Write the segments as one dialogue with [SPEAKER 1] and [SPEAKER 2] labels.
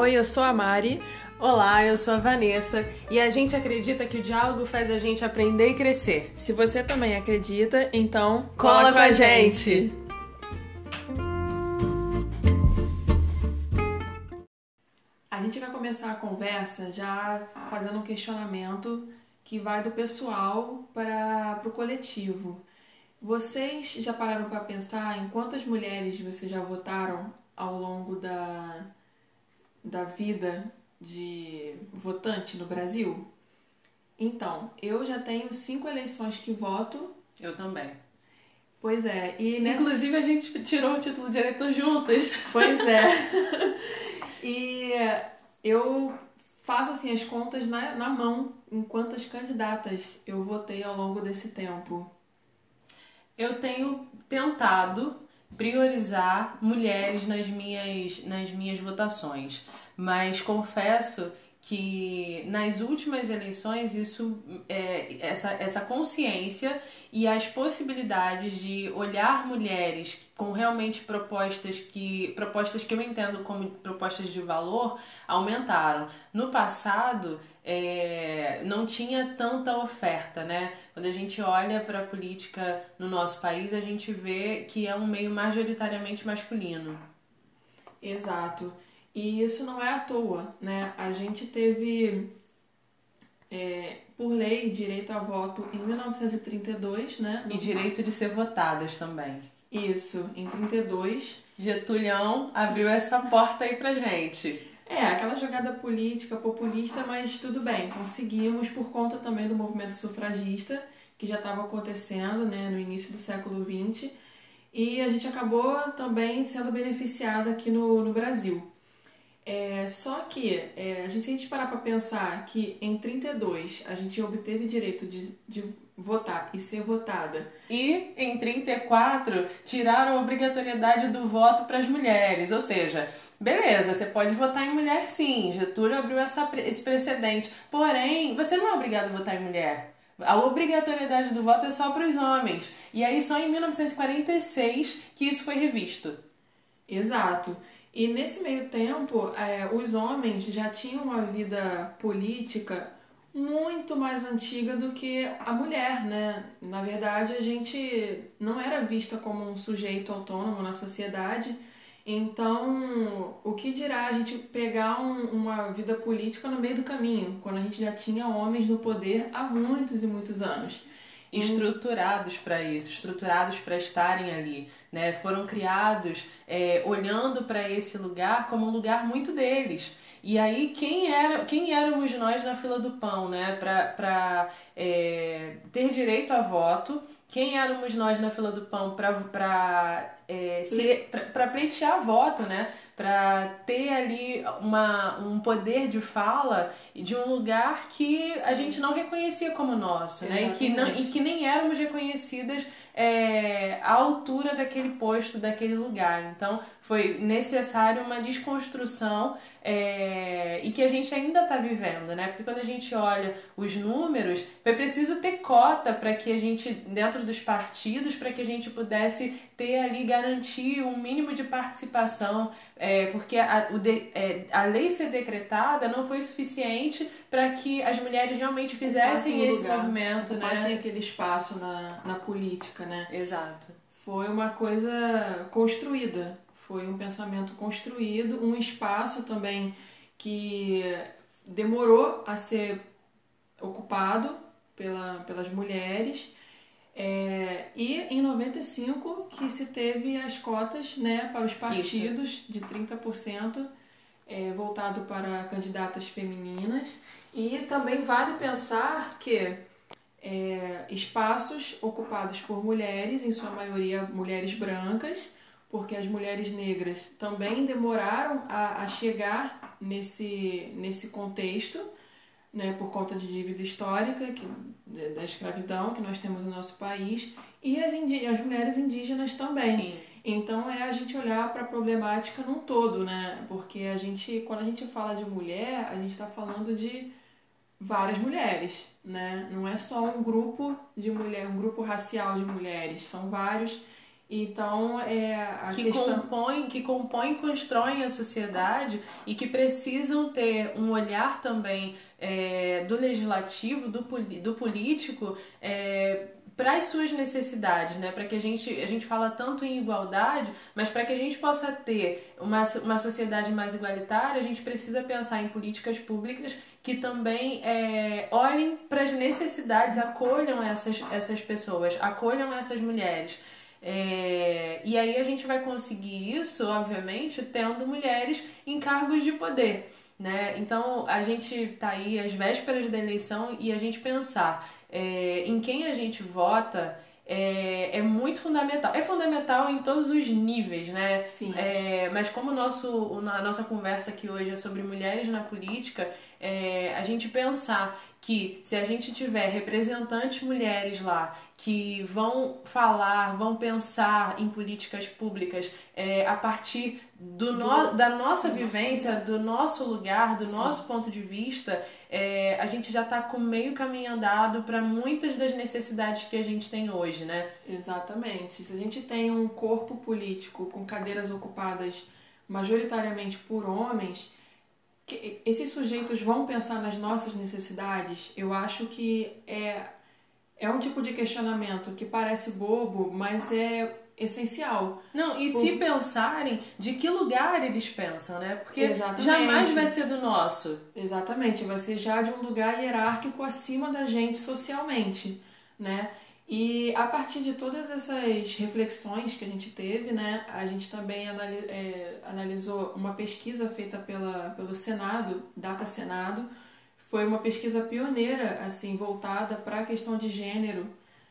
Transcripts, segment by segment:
[SPEAKER 1] Oi, eu sou a Mari.
[SPEAKER 2] Olá, eu sou a Vanessa e a gente acredita que o diálogo faz a gente aprender e crescer.
[SPEAKER 1] Se você também acredita, então
[SPEAKER 2] cola, cola com a gente. gente.
[SPEAKER 1] A gente vai começar a conversa já fazendo um questionamento que vai do pessoal para o coletivo. Vocês já pararam para pensar em quantas mulheres vocês já votaram ao longo da, da vida de votante no Brasil? Então, eu já tenho cinco eleições que voto.
[SPEAKER 2] Eu também.
[SPEAKER 1] Pois é, e
[SPEAKER 2] nessa... Inclusive a gente tirou o título de eleitor juntas.
[SPEAKER 1] Pois é. e eu faço assim as contas na, na mão em quantas candidatas eu votei ao longo desse tempo.
[SPEAKER 2] Eu tenho tentado priorizar mulheres nas minhas, nas minhas votações, mas confesso que nas últimas eleições isso é, essa, essa consciência e as possibilidades de olhar mulheres com realmente propostas que propostas que eu entendo como propostas de valor aumentaram. No passado é, não tinha tanta oferta, né? Quando a gente olha para a política no nosso país, a gente vê que é um meio majoritariamente masculino.
[SPEAKER 1] Exato. E isso não é à toa, né? A gente teve, é, por lei, direito a voto em 1932, né?
[SPEAKER 2] No... E direito de ser votadas também.
[SPEAKER 1] Isso, em 32.
[SPEAKER 2] Getulhão abriu essa porta aí pra gente.
[SPEAKER 1] É, aquela jogada política, populista, mas tudo bem, conseguimos por conta também do movimento sufragista, que já estava acontecendo né, no início do século XX, e a gente acabou também sendo beneficiada aqui no, no Brasil. É, só que, é, a gente, se a gente parar para pensar que em 32 a gente obteve direito de, de votar e ser votada.
[SPEAKER 2] E em 34 tiraram a obrigatoriedade do voto para as mulheres, ou seja, beleza, você pode votar em mulher sim, Getúlio abriu essa, esse precedente, porém, você não é obrigado a votar em mulher. A obrigatoriedade do voto é só para os homens. E aí só em 1946 que isso foi revisto.
[SPEAKER 1] Exato. E nesse meio tempo, é, os homens já tinham uma vida política muito mais antiga do que a mulher, né? Na verdade, a gente não era vista como um sujeito autônomo na sociedade. Então, o que dirá a gente pegar um, uma vida política no meio do caminho, quando a gente já tinha homens no poder há muitos e muitos anos?
[SPEAKER 2] Estruturados para isso, estruturados para estarem ali, né? Foram criados é, olhando para esse lugar como um lugar muito deles. E aí quem era, quem éramos nós na fila do pão, né? Para é, ter direito a voto, quem éramos nós na fila do pão para é, para pleitear voto, né? Para ter ali uma, um poder de fala de um lugar que a gente não reconhecia como nosso, né? E que, não, e que nem éramos reconhecidas é, à altura daquele posto, daquele lugar. Então foi necessário uma desconstrução é, e que a gente ainda está vivendo, né? Porque quando a gente olha os números, foi preciso ter cota para que a gente, dentro dos partidos, para que a gente pudesse ter ali, garantir um mínimo de participação, é, porque a, o de, é, a lei ser decretada não foi suficiente para que as mulheres realmente fizessem esse lugar, movimento, né?
[SPEAKER 1] aquele espaço na, na política, né?
[SPEAKER 2] Exato.
[SPEAKER 1] Foi uma coisa construída foi um pensamento construído, um espaço também que demorou a ser ocupado pela, pelas mulheres. É, e em 95 que se teve as cotas né, para os partidos Isso. de 30% é, voltado para candidatas femininas. E também vale pensar que é, espaços ocupados por mulheres, em sua maioria mulheres brancas, porque as mulheres negras também demoraram a, a chegar nesse, nesse contexto, né, por conta de dívida histórica que, da escravidão que nós temos no nosso país, e as, as mulheres indígenas também. Sim. Então é a gente olhar para a problemática num todo, né? Porque a gente, quando a gente fala de mulher, a gente está falando de várias mulheres, né? Não é só um grupo de mulher, um grupo racial de mulheres, são vários Então, é a
[SPEAKER 2] que
[SPEAKER 1] questão...
[SPEAKER 2] compõem, que compõem, constroem a sociedade e que precisam ter um olhar também é, do legislativo, do, do político, é, para as suas necessidades, né? Para que a gente a gente fala tanto em igualdade, mas para que a gente possa ter uma, uma sociedade mais igualitária, a gente precisa pensar em políticas públicas que também é, olhem para as necessidades, acolham essas, essas pessoas, acolham essas mulheres. É, e aí a gente vai conseguir isso, obviamente, tendo mulheres em cargos de poder. Né? Então a gente tá aí às vésperas da eleição e a gente pensar é, em quem a gente vota é, é muito fundamental. É fundamental em todos os níveis, né?
[SPEAKER 1] Sim.
[SPEAKER 2] É, mas como o nosso, a nossa conversa aqui hoje é sobre mulheres na política, é, a gente pensar que se a gente tiver representantes mulheres lá que vão falar, vão pensar em políticas públicas é, a partir do, no, da nossa do vivência, nosso do nosso lugar, do Sim. nosso ponto de vista, é, a gente já está com meio caminho andado para muitas das necessidades que a gente tem hoje, né?
[SPEAKER 1] Exatamente. Se a gente tem um corpo político com cadeiras ocupadas majoritariamente por homens, esses sujeitos vão pensar nas nossas necessidades? Eu acho que é, é um tipo de questionamento que parece bobo, mas é essencial.
[SPEAKER 2] Não, e Por... se pensarem, de que lugar eles pensam, né? Porque Exatamente. jamais vai ser do nosso.
[SPEAKER 1] Exatamente, vai ser já de um lugar hierárquico acima da gente socialmente, né? E a partir de todas essas reflexões que a gente teve, né, a gente também é, analisou uma pesquisa feita pela, pelo Senado, Data Senado, foi uma pesquisa pioneira, assim, voltada para a questão de gênero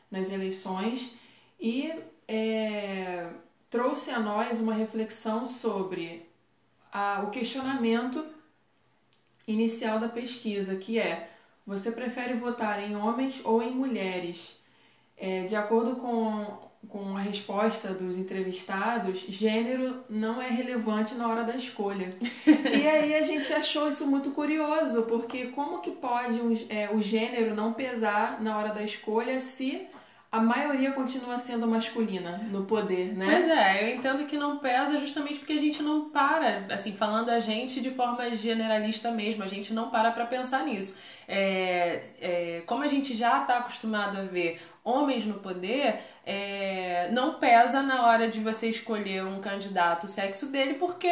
[SPEAKER 1] nas eleições e é, trouxe a nós uma reflexão sobre a, o questionamento inicial da pesquisa, que é: você prefere votar em homens ou em mulheres? É, de acordo com, com a resposta dos entrevistados, gênero não é relevante na hora da escolha. e aí a gente achou isso muito curioso, porque como que pode um, é, o gênero não pesar na hora da escolha se a maioria continua sendo masculina no poder, né?
[SPEAKER 2] Pois é, eu entendo que não pesa justamente porque a gente não para, assim, falando a gente de forma generalista mesmo, a gente não para para pensar nisso. É, é, como a gente já está acostumado a ver homens no poder, é, não pesa na hora de você escolher um candidato, o sexo dele, porque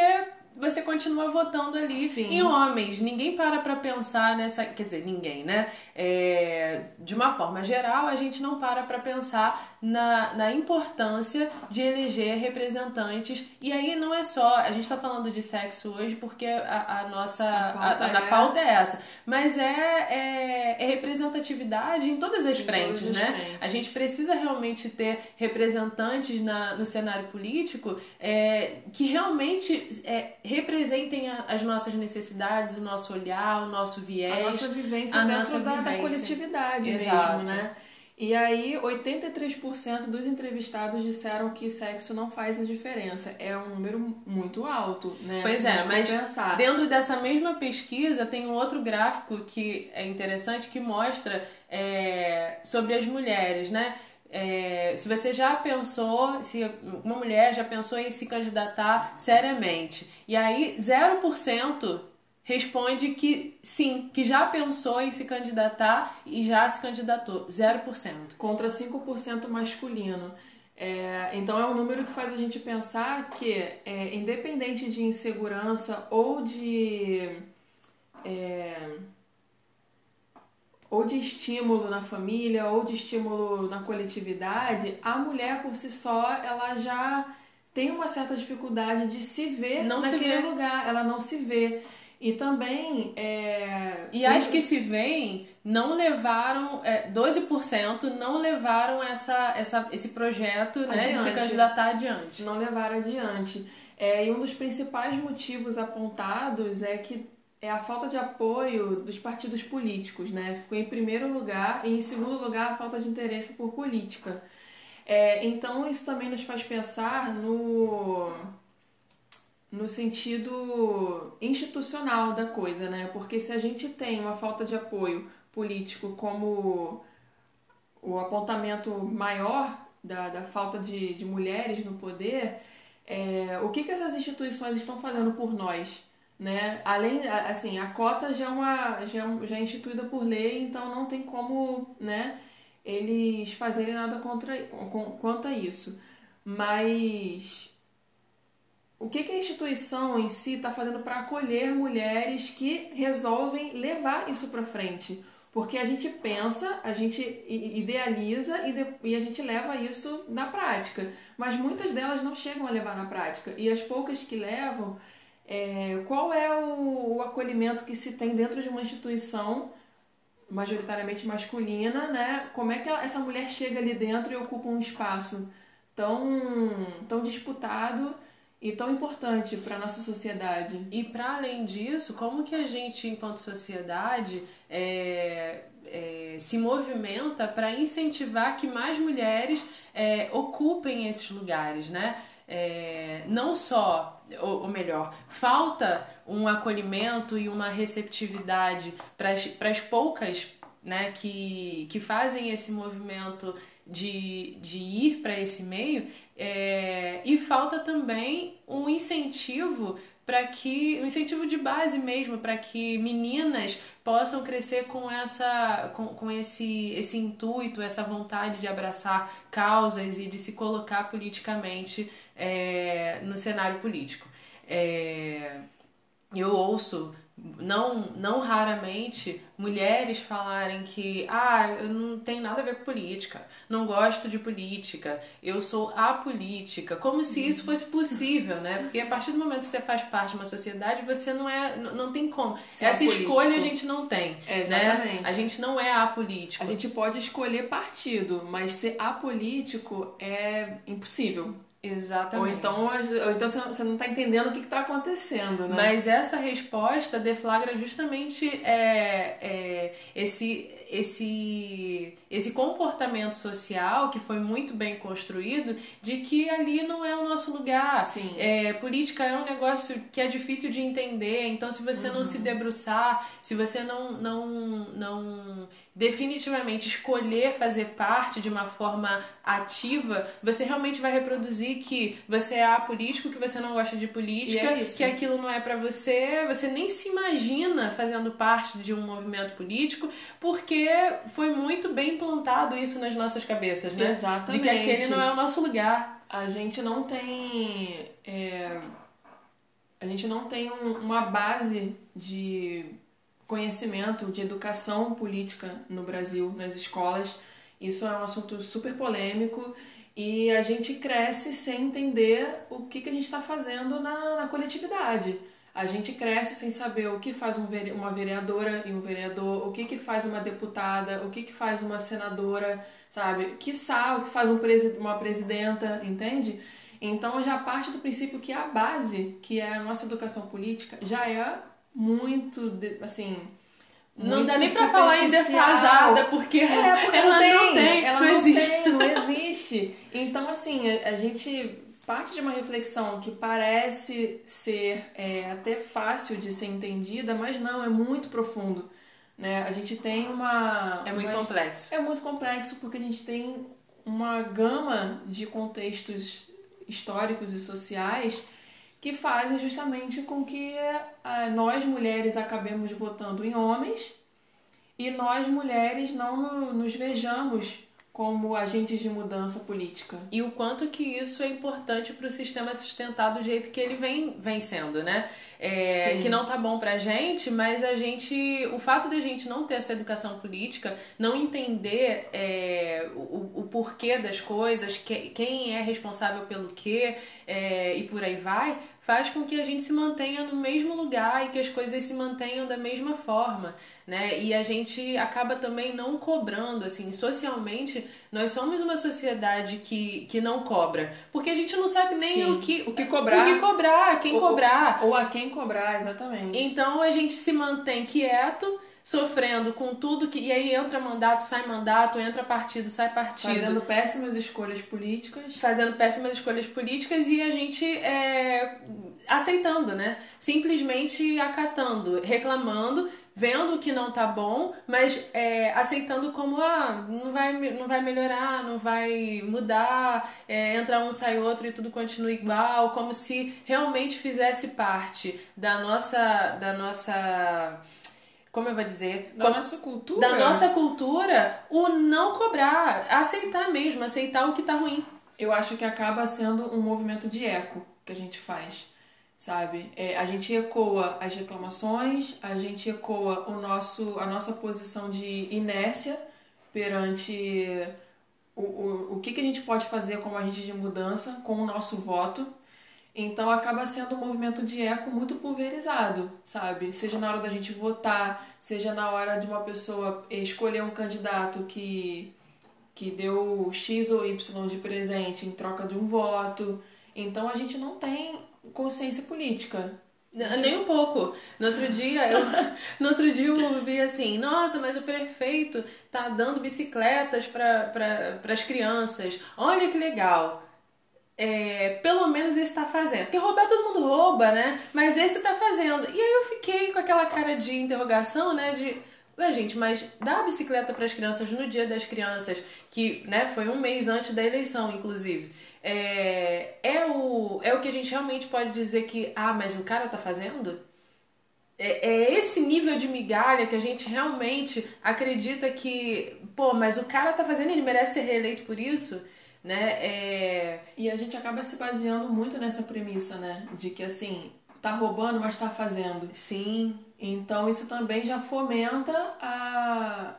[SPEAKER 2] você continua votando ali Sim. em homens. Ninguém para pra pensar nessa. Quer dizer, ninguém, né? É, de uma forma geral, a gente não para pra pensar na, na importância de eleger representantes. E aí não é só. A gente tá falando de sexo hoje porque a, a nossa. A pauta, a, a, é... pauta é essa. Mas é, é, é representatividade em todas as em frentes, todas as né? Frentes. A gente precisa realmente ter representantes na, no cenário político é, que realmente. Representem a, as nossas necessidades, o nosso olhar, o nosso viés.
[SPEAKER 1] A nossa vivência dentro nossa da, vivência. da, coletividade Exato. mesmo, né? E aí, 83% dos entrevistados disseram que sexo não faz a diferença. É um número muito alto, né?
[SPEAKER 2] Pois é, mas pensar. dentro dessa mesma pesquisa tem um outro gráfico que é interessante que mostra é, sobre as mulheres, né? É, se você já pensou, se uma mulher já pensou em se candidatar seriamente, e aí 0% responde que sim, que já pensou em se candidatar e já se candidatou. 0%.
[SPEAKER 1] Contra 5% masculino. É, então é um número que faz a gente pensar que, é, independente de insegurança ou de. Ou de estímulo na família ou de estímulo na coletividade, a mulher por si só ela já tem uma certa dificuldade de se ver não naquele se lugar, ela não se vê. E também. É...
[SPEAKER 2] E as que se veem não levaram, é, 12% não levaram essa, essa, esse projeto né, de se candidatar adiante.
[SPEAKER 1] Não levaram adiante. É, e um dos principais motivos apontados é que é a falta de apoio dos partidos políticos, né? Ficou em primeiro lugar e em segundo lugar a falta de interesse por política. É, então isso também nos faz pensar no no sentido institucional da coisa, né? Porque se a gente tem uma falta de apoio político como o apontamento maior da, da falta de, de mulheres no poder, é, o que, que essas instituições estão fazendo por nós? Né? Além, assim, a cota já é, uma, já, é já é instituída por lei, então não tem como né, eles fazerem nada contra, quanto a isso. Mas o que, que a instituição em si está fazendo para acolher mulheres que resolvem levar isso para frente? Porque a gente pensa, a gente idealiza e, de, e a gente leva isso na prática. Mas muitas delas não chegam a levar na prática. E as poucas que levam, é, qual é o, o acolhimento que se tem dentro de uma instituição majoritariamente masculina, né? Como é que essa mulher chega ali dentro e ocupa um espaço tão, tão disputado e tão importante para a nossa sociedade.
[SPEAKER 2] E para além disso, como que a gente, enquanto sociedade, é, é, se movimenta para incentivar que mais mulheres é, ocupem esses lugares, né? É, não só, ou, ou, melhor, falta um acolhimento e uma receptividade para as poucas né, que, que fazem esse movimento de, de ir para esse meio, é, e falta também um incentivo para que um incentivo de base mesmo para que meninas possam crescer com essa com, com esse esse intuito essa vontade de abraçar causas e de se colocar politicamente é, no cenário político é, eu ouço não, não raramente mulheres falarem que ah, eu não tenho nada a ver com política, não gosto de política, eu sou apolítica, como se isso fosse possível, né? Porque a partir do momento que você faz parte de uma sociedade, você não é, não tem como. Ser Essa apolítico. escolha a gente não tem, é, exatamente. Né? A gente não é apolítico.
[SPEAKER 1] A gente pode escolher partido, mas ser apolítico é impossível.
[SPEAKER 2] Exatamente.
[SPEAKER 1] Ou então, ou então você não está entendendo o que está acontecendo, né?
[SPEAKER 2] Mas essa resposta deflagra justamente é, é, esse, esse, esse comportamento social que foi muito bem construído de que ali não é o nosso lugar.
[SPEAKER 1] Sim.
[SPEAKER 2] É, política é um negócio que é difícil de entender, então se você uhum. não se debruçar, se você não, não, não definitivamente escolher fazer parte de uma forma ativa, você realmente vai reproduzir que você é apolítico, que você não gosta de política,
[SPEAKER 1] é
[SPEAKER 2] que aquilo não é para você, você nem se imagina fazendo parte de um movimento político, porque foi muito bem plantado isso nas nossas cabeças, né?
[SPEAKER 1] Exatamente.
[SPEAKER 2] De que aquele não é o nosso lugar.
[SPEAKER 1] A gente não tem. É... A gente não tem um, uma base de conhecimento de educação política no Brasil, nas escolas. Isso é um assunto super polêmico e a gente cresce sem entender o que, que a gente está fazendo na, na, coletividade. A gente cresce sem saber o que faz um, uma vereadora e um vereador, o que, que faz uma deputada, o que, que faz uma senadora, sabe? Que o que faz um presi uma presidenta, entende? Então já parte do princípio que a base, que é a nossa educação política, já é muito, assim,
[SPEAKER 2] não dá nem pra falar em defasada, porque,
[SPEAKER 1] é, porque ela não tem, não tem, ela não, não existe. Tem, não existe. Então, assim, a, a, gente parte de uma reflexão que parece ser é, até fácil de ser entendida, mas não, é muito profundo. Né? A gente tem uma.
[SPEAKER 2] É muito
[SPEAKER 1] uma,
[SPEAKER 2] complexo.
[SPEAKER 1] É muito complexo porque a gente tem uma gama de contextos históricos e sociais que fazem justamente com que uh, nós mulheres acabemos votando em homens e nós mulheres não no, nos vejamos como agentes de mudança política.
[SPEAKER 2] E o quanto que isso é importante para o sistema sustentar do jeito que ele vem, vem sendo, né? É, que não tá bom pra gente, mas a gente. O fato de a gente não ter essa educação política, não entender é, o, o porquê das coisas, que, quem é responsável pelo quê é, e por aí vai, faz com que a gente se mantenha no mesmo lugar e que as coisas se mantenham da mesma forma, né? E a gente acaba também não cobrando, assim, socialmente, nós somos uma sociedade que, que não cobra, porque a gente não sabe nem
[SPEAKER 1] Sim,
[SPEAKER 2] o que
[SPEAKER 1] o que cobrar,
[SPEAKER 2] o que cobrar, quem cobrar,
[SPEAKER 1] ou a quem cobrar, exatamente.
[SPEAKER 2] Então a gente se mantém quieto sofrendo com tudo que. E aí entra mandato, sai mandato, entra partido, sai partido.
[SPEAKER 1] Fazendo péssimas escolhas políticas.
[SPEAKER 2] Fazendo péssimas escolhas políticas e a gente é, aceitando, né? Simplesmente acatando, reclamando, vendo o que não tá bom, mas é, aceitando como ah, não vai, não vai melhorar, não vai mudar, é, entra um, sai outro e tudo continua igual, como se realmente fizesse parte da nossa. Da nossa como eu vou dizer?
[SPEAKER 1] Da
[SPEAKER 2] como,
[SPEAKER 1] nossa cultura.
[SPEAKER 2] Da nossa cultura, o não cobrar, aceitar mesmo, aceitar o que tá ruim.
[SPEAKER 1] Eu acho que acaba sendo um movimento de eco que a gente faz sabe? É, a gente ecoa as reclamações, a gente ecoa o nosso, a nossa posição de inércia perante o, o, o que, que a gente pode fazer como agente de mudança com o nosso voto. Então acaba sendo um movimento de eco muito pulverizado, sabe? Seja na hora da gente votar, seja na hora de uma pessoa escolher um candidato que, que deu X ou Y de presente em troca de um voto. Então a gente não tem consciência política.
[SPEAKER 2] Nem um pouco. No outro dia, eu, no outro dia eu ouvi assim, nossa, mas o prefeito tá dando bicicletas para pra, as crianças. Olha que legal. É, pelo menos esse está fazendo. Porque roubar todo mundo rouba, né? Mas esse está fazendo. E aí eu fiquei com aquela cara de interrogação, né? De, ué, gente, mas dar a bicicleta para as crianças no dia das crianças, que né, foi um mês antes da eleição, inclusive é, é, o, é o que a gente realmente pode dizer que, ah, mas o cara tá fazendo? É, é esse nível de migalha que a gente realmente acredita que, pô, mas o cara tá fazendo, ele merece ser reeleito por isso? Né? É...
[SPEAKER 1] E a gente acaba se baseando muito nessa premissa, né? De que assim, tá roubando, mas tá fazendo.
[SPEAKER 2] Sim.
[SPEAKER 1] Então isso também já fomenta a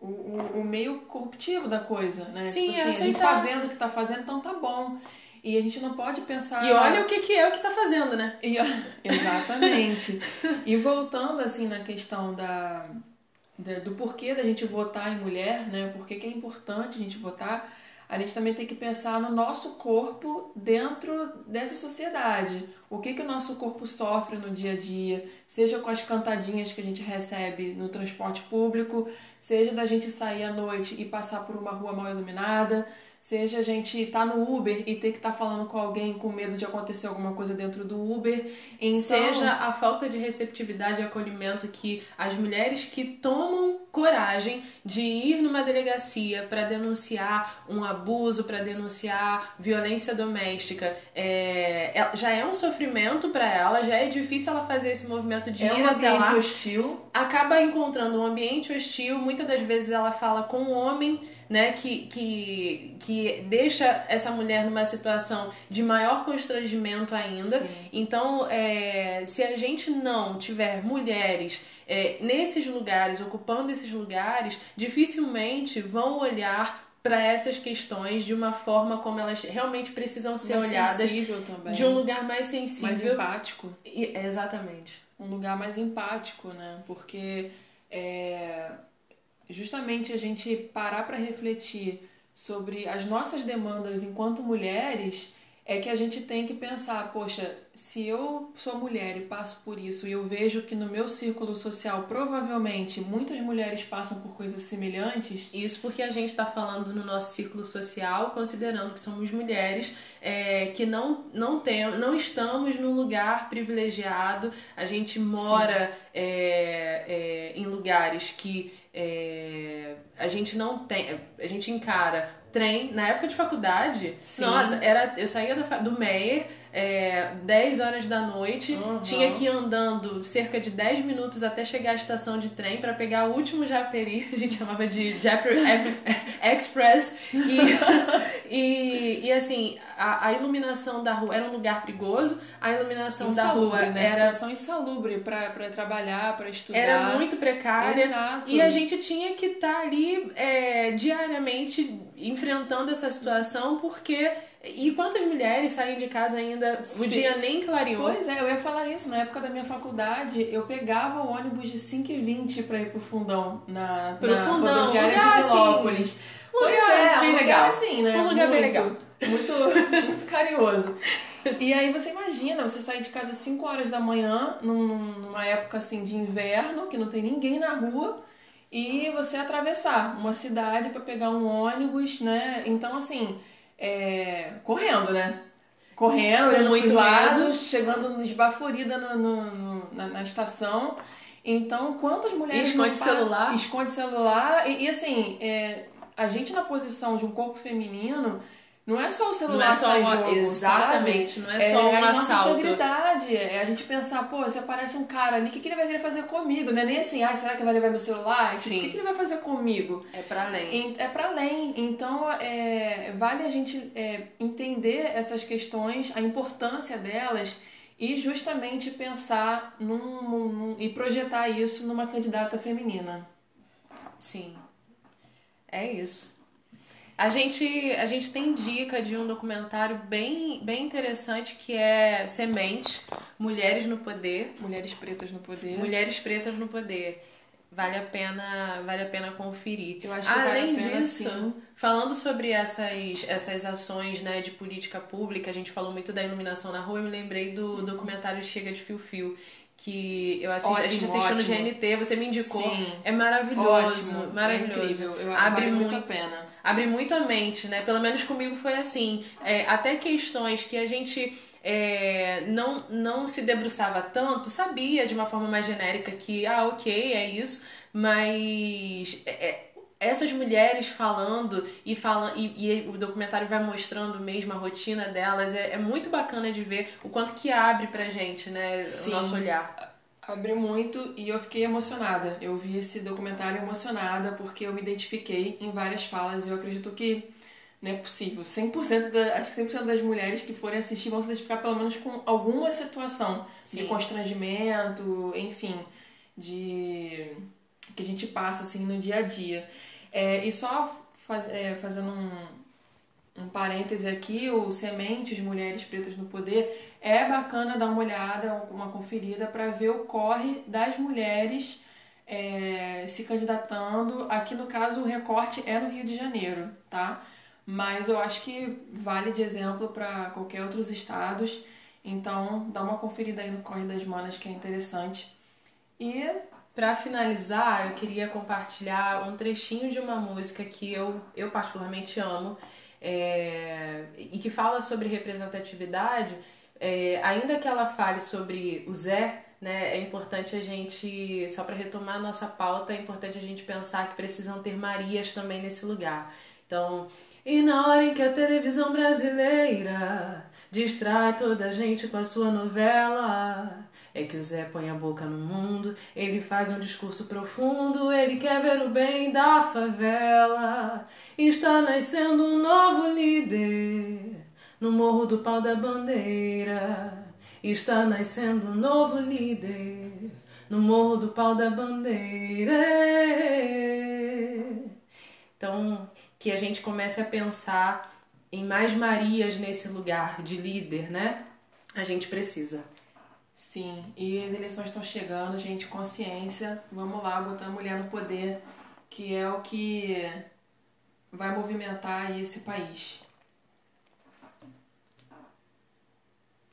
[SPEAKER 1] o, o, meio corruptivo da coisa, né?
[SPEAKER 2] Sim,
[SPEAKER 1] tipo assim, a gente tá vendo o que tá fazendo, então tá bom. E a gente não pode pensar.
[SPEAKER 2] E olha o que, que é o que tá fazendo, né?
[SPEAKER 1] E, exatamente. e voltando assim na questão da, da, do porquê da gente votar em mulher, né? Por que é importante a gente votar a gente também tem que pensar no nosso corpo dentro dessa sociedade. O que, que o nosso corpo sofre no dia a dia, seja com as cantadinhas que a gente recebe no transporte público, seja da gente sair à noite e passar por uma rua mal iluminada, seja a gente estar tá no Uber e ter que estar tá falando com alguém com medo de acontecer alguma coisa dentro do Uber.
[SPEAKER 2] Então... Seja a falta de receptividade e acolhimento que as mulheres que tomam coragem de ir numa delegacia para denunciar um abuso, para denunciar violência doméstica, é, é, já é um sofrimento para ela, já é difícil ela fazer esse movimento de
[SPEAKER 1] é
[SPEAKER 2] ir
[SPEAKER 1] um
[SPEAKER 2] até lá.
[SPEAKER 1] hostil.
[SPEAKER 2] Acaba encontrando um ambiente hostil, muitas das vezes ela fala com um homem né, que, que, que deixa essa mulher numa situação de maior constrangimento ainda. Sim. Então, é, se a gente não tiver mulheres é, nesses lugares, ocupando esses lugares, dificilmente vão olhar para essas questões de uma forma como elas realmente precisam ser
[SPEAKER 1] mais
[SPEAKER 2] olhadas
[SPEAKER 1] também.
[SPEAKER 2] de um lugar mais sensível,
[SPEAKER 1] mais empático.
[SPEAKER 2] E, exatamente.
[SPEAKER 1] Um lugar mais empático, né? Porque é, justamente a gente parar para refletir sobre as nossas demandas enquanto mulheres é que a gente tem que pensar, poxa, se eu sou mulher e passo por isso e eu vejo que no meu círculo social provavelmente muitas mulheres passam por coisas semelhantes.
[SPEAKER 2] Isso porque a gente está falando no nosso círculo social, considerando que somos mulheres é, que não, não, tem, não estamos num lugar privilegiado, a gente mora é, é, em lugares que é, a gente não tem, a gente encara trem na época de faculdade. Sim. Nossa, era eu saía do Meyer é, 10 horas da noite, uhum. tinha que ir andando cerca de 10 minutos até chegar à estação de trem para pegar o último Japeri, a gente chamava de Japeri Express. E, e, e assim, a, a, iluminação da rua era um lugar perigoso, a iluminação
[SPEAKER 1] insalubre,
[SPEAKER 2] da rua
[SPEAKER 1] né?
[SPEAKER 2] era.
[SPEAKER 1] situação insalubre para trabalhar, para estudar.
[SPEAKER 2] Era muito precária.
[SPEAKER 1] Exato.
[SPEAKER 2] E a gente tinha que estar tá ali é, diariamente enfrentando essa situação porque e quantas mulheres saem de casa ainda o dia nem clareou?
[SPEAKER 1] Pois é, eu ia falar isso. Na época da minha faculdade, eu pegava o ônibus de 5h20 pra ir pro fundão. Na,
[SPEAKER 2] pro
[SPEAKER 1] na
[SPEAKER 2] fundão,
[SPEAKER 1] rodoviária
[SPEAKER 2] lugar
[SPEAKER 1] de Pilópolis.
[SPEAKER 2] Assim,
[SPEAKER 1] pois
[SPEAKER 2] lugar
[SPEAKER 1] é,
[SPEAKER 2] bem
[SPEAKER 1] um
[SPEAKER 2] legal.
[SPEAKER 1] assim, né?
[SPEAKER 2] Um lugar
[SPEAKER 1] muito,
[SPEAKER 2] bem legal.
[SPEAKER 1] Muito, muito carinhoso. E aí você imagina, você sair de casa às 5 horas da manhã, num, numa época assim de inverno, que não tem ninguém na rua, e você atravessar uma cidade para pegar um ônibus, né? Então, assim, é, correndo, né? Correndo, olhando
[SPEAKER 2] muito
[SPEAKER 1] lados, chegando esbaforida no, no, no, na, na estação. Então, quantas mulheres.
[SPEAKER 2] E esconde
[SPEAKER 1] passam-
[SPEAKER 2] celular.
[SPEAKER 1] Esconde celular. E, e, assim, é, a gente na posição de um corpo feminino, não é só o celular
[SPEAKER 2] Não é só
[SPEAKER 1] que tá
[SPEAKER 2] uma-
[SPEAKER 1] jogo,
[SPEAKER 2] exatamente,
[SPEAKER 1] sabe?
[SPEAKER 2] não é só um
[SPEAKER 1] a nossa
[SPEAKER 2] assalto.
[SPEAKER 1] É a gente pensar, pô, se aparece um cara ali, o que, que ele vai querer fazer comigo? Não é nem assim, ah, será que vai levar meu celular? Tipo,
[SPEAKER 2] Sim.
[SPEAKER 1] O que, que ele vai fazer comigo?
[SPEAKER 2] É pra além.
[SPEAKER 1] É para além. Então, é, vale a gente é, entender essas questões, a importância delas e justamente pensar num, num- e projetar isso numa candidata feminina.
[SPEAKER 2] Sim. É isso. A gente, a gente tem dica de um documentário bem, bem interessante que é Semente, Mulheres no Poder.
[SPEAKER 1] Mulheres pretas no poder.
[SPEAKER 2] Mulheres pretas no poder. Vale a pena, vale a pena conferir.
[SPEAKER 1] Eu acho que vale
[SPEAKER 2] Além
[SPEAKER 1] a pena,
[SPEAKER 2] disso, falando sobre essas, essas ações né, de política pública, a gente falou muito da iluminação na rua, eu me lembrei do documentário Chega de Fio Fio, que eu assisti, a gente
[SPEAKER 1] Ótimo,
[SPEAKER 2] assistiu no
[SPEAKER 1] ótimo.
[SPEAKER 2] GNT, você me indicou.
[SPEAKER 1] Sim.
[SPEAKER 2] É maravilhoso,
[SPEAKER 1] Ótimo,
[SPEAKER 2] maravilhoso.
[SPEAKER 1] É incrível. Eu,
[SPEAKER 2] Abre
[SPEAKER 1] vale
[SPEAKER 2] muito
[SPEAKER 1] muito a pena.
[SPEAKER 2] abre muito a mente, né? Pelo menos comigo foi assim. É, até questões que a gente é, não, não se debruçava tanto, sabia de uma forma mais genérica que, ah, ok, é isso, mas é, é, essas mulheres falando e, falando e, e o documentário vai mostrando mesmo a rotina delas, é, é muito bacana de ver o quanto que abre pra gente, né?
[SPEAKER 1] Sim.
[SPEAKER 2] O nosso olhar.
[SPEAKER 1] Abriu muito e eu fiquei emocionada. Eu vi esse documentário emocionada porque eu me identifiquei em várias falas e eu acredito que não é possível. 100% da, acho que 100% das mulheres que forem assistir vão se identificar pelo menos com alguma situação de
[SPEAKER 2] Sim.
[SPEAKER 1] constrangimento, enfim, de que a gente passa assim no dia a dia. É, e só faz, é, fazendo um, um parêntese aqui, o Sementes Mulheres Pretas no Poder, é bacana dar uma olhada, uma conferida para ver o corre das mulheres é, se candidatando. Aqui no caso o recorte é no Rio de Janeiro, tá? Mas eu acho que vale de exemplo para qualquer outros estados. Então dá uma conferida aí no Corre das Manas que é interessante. E
[SPEAKER 2] Pra finalizar, eu queria compartilhar um trechinho de uma música que eu, eu particularmente amo é, e que fala sobre representatividade. É, ainda que ela fale sobre o Zé, né, é importante a gente, só para retomar a nossa pauta, é importante a gente pensar que precisam ter Marias também nesse lugar. Então, e na hora em que a televisão brasileira distrai toda a gente com a sua novela, é que o Zé põe a boca no mundo, ele faz um discurso profundo, ele quer ver o bem da favela. Está nascendo um novo líder no Morro do Pau da Bandeira. Está nascendo um novo líder no Morro do Pau da Bandeira. Então, que a gente comece a pensar em mais Marias nesse lugar de líder, né? A gente precisa.
[SPEAKER 1] Sim, e as eleições estão chegando, gente, consciência. Vamos lá, botar a mulher no poder, que é o que vai movimentar esse país.